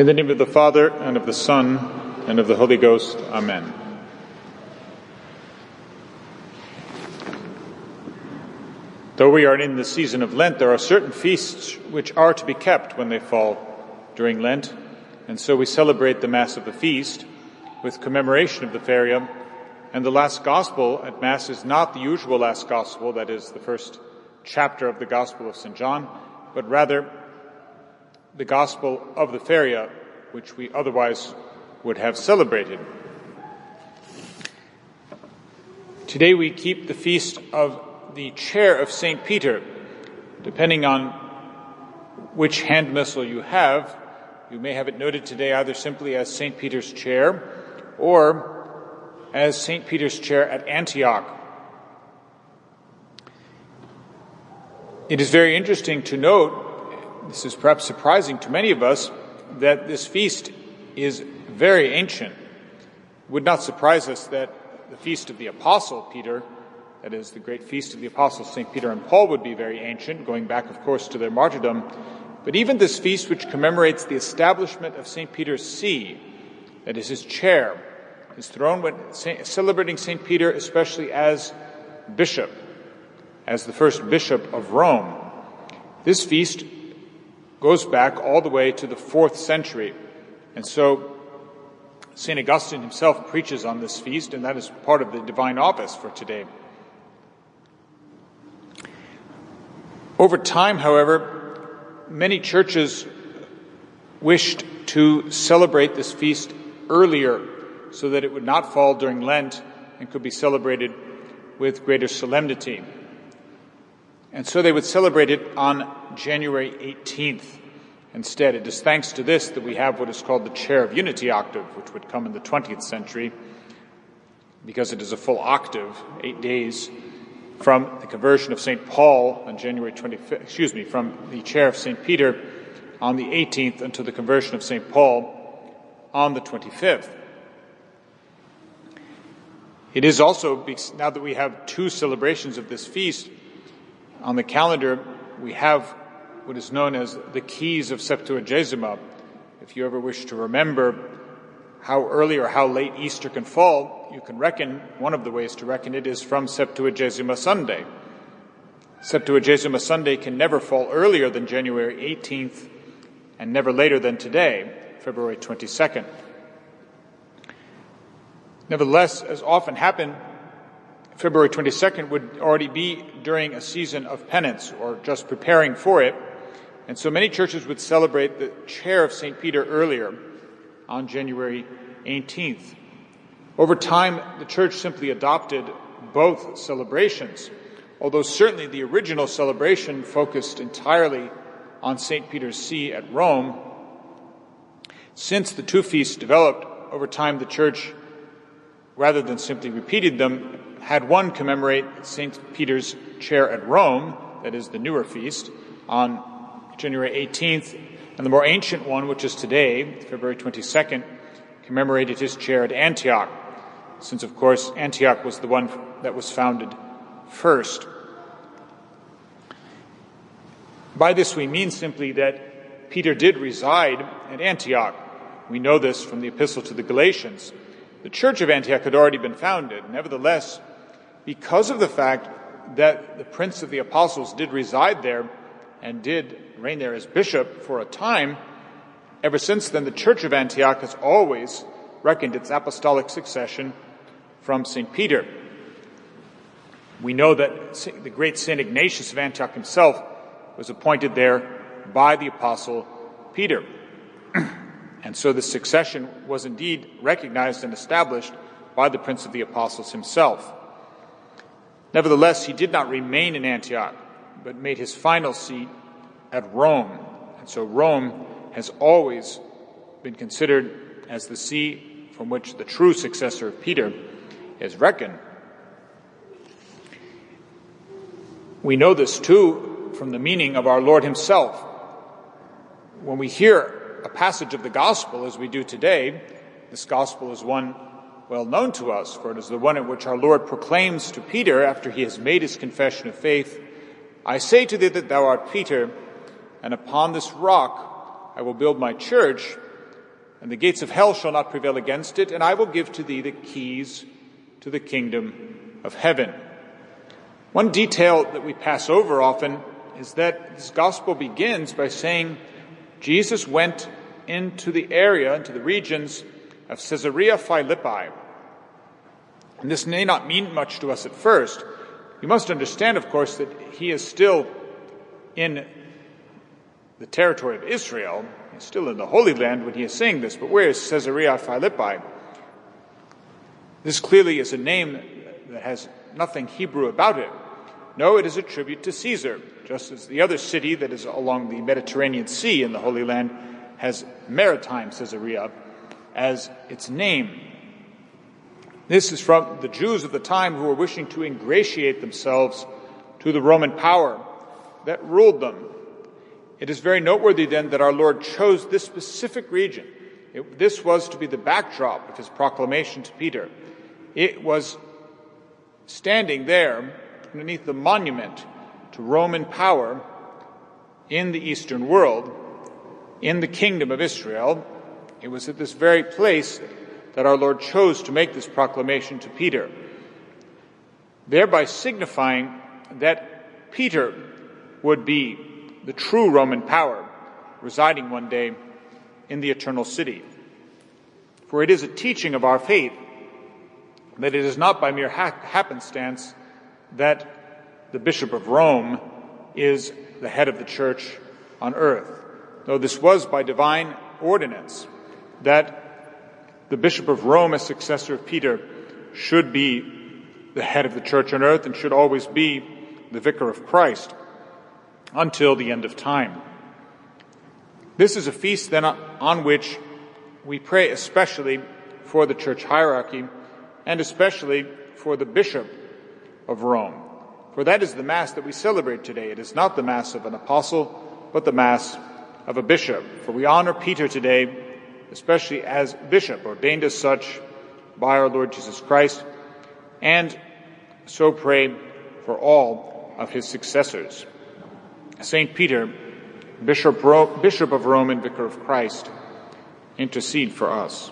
In the name of the Father, and of the Son, and of the Holy Ghost. Amen. Though we are in the season of Lent, there are certain feasts which are to be kept when they fall during Lent, and so we celebrate the Mass of the feast with commemoration of the Feria, and the last Gospel at Mass is not the usual last Gospel, that is the first chapter of the Gospel of St. John, but rather the Gospel of the Feria, which we otherwise would have celebrated. Today we keep the feast of the chair of St. Peter. Depending on which hand missal you have, you may have it noted today either simply as St. Peter's chair or as St. Peter's chair at Antioch. It is very interesting to note, this is perhaps surprising to many of us, that this feast is very ancient. It would not surprise us that the feast of the Apostle Peter that is, the great feast of the apostles St. Peter and Paul would be very ancient, going back, of course, to their martyrdom. But even this feast, which commemorates the establishment of St. Peter's see, that is his chair, his throne, when celebrating St. Peter especially as bishop, as the first bishop of Rome. This feast goes back all the way to the fourth century. And so St. Augustine himself preaches on this feast, and that is part of the divine office for today. Over time, however, many churches wished to celebrate this feast earlier so that it would not fall during Lent and could be celebrated with greater solemnity. And so they would celebrate it on January 18th instead. It is thanks to this that we have what is called the Chair of Unity octave, which would come in the 20th century, because it is a full octave, eight days, from the conversion of St. Paul on January 25th, excuse me, from the chair of St. Peter on the 18th until the conversion of St. Paul on the 25th. It is also, now that we have two celebrations of this feast on the calendar, we have what is known as the keys of Septuagesima. If you ever wish to remember how early or how late Easter can fall, you can reckon, one of the ways to reckon it is from Septuagesima Sunday. Septuagesima Sunday can never fall earlier than January 18th and never later than today, February 22nd. Nevertheless, as often happened, February 22nd would already be during a season of penance or just preparing for it. And so many churches would celebrate the chair of St. Peter earlier on January 18th. Over time, the church simply adopted both celebrations, although certainly the original celebration focused entirely on St. Peter's See at Rome. Since the two feasts developed over time, the church, rather than simply repeating them, had one commemorate St. Peter's chair at Rome, that is the newer feast, on January 18th, and the more ancient one, which is today, February 22nd, commemorated his chair at Antioch, since, of course, Antioch was the one that was founded first. By this, we mean simply that Peter did reside at Antioch. We know this from the epistle to the Galatians. The church of Antioch had already been founded. Nevertheless, because of the fact that the prince of the apostles did reside there and did reign there as bishop for a time, ever since then the Church of Antioch has always reckoned its apostolic succession from St. Peter. We know that the great St. Ignatius of Antioch himself was appointed there by the apostle Peter. and so the succession was indeed recognized and established by the Prince of the Apostles himself. Nevertheless, he did not remain in Antioch, but made his final seat at Rome. And so Rome has always been considered as the see from which the true successor of Peter is reckoned. We know this too from the meaning of our Lord Himself. When we hear a passage of the gospel as we do today, this gospel is one well known to us, for it is the one in which our Lord proclaims to Peter after he has made his confession of faith, I say to thee that thou art Peter, and upon this rock I will build my church, and the gates of hell shall not prevail against it, and I will give to thee the keys to the kingdom of heaven. One detail that we pass over often is that this gospel begins by saying Jesus went into the area, into the regions of Caesarea Philippi. And this may not mean much to us at first. You must understand, of course, that he is still in the territory of Israel, He's still in the Holy Land when he is saying this, but where is Caesarea Philippi? This clearly is a name that has nothing Hebrew about it. No, it is a tribute to Caesar, just as the other city that is along the Mediterranean Sea in the Holy Land has maritime Caesarea as its name. This is from the Jews of the time who were wishing to ingratiate themselves to the Roman power that ruled them it is very noteworthy then that our Lord chose this specific region. It, this was to be the backdrop of his proclamation to Peter. It was standing there underneath the monument to Roman power in the Eastern world, in the kingdom of Israel. It was at this very place that our Lord chose to make this proclamation to Peter, thereby signifying that Peter would be the true Roman power residing one day in the eternal city. For it is a teaching of our faith that it is not by mere happenstance that the Bishop of Rome is the head of the church on earth, though this was by divine ordinance that the Bishop of Rome, as successor of Peter, should be the head of the church on earth and should always be the vicar of Christ until the end of time. This is a feast then on which we pray especially for the church hierarchy and especially for the bishop of Rome. For that is the Mass that we celebrate today. It is not the Mass of an apostle, but the Mass of a bishop. For we honor Peter today, especially as bishop, ordained as such by our Lord Jesus Christ, and so pray for all of his successors. St. Peter, Bishop, Bishop of Rome and Vicar of Christ, intercede for us.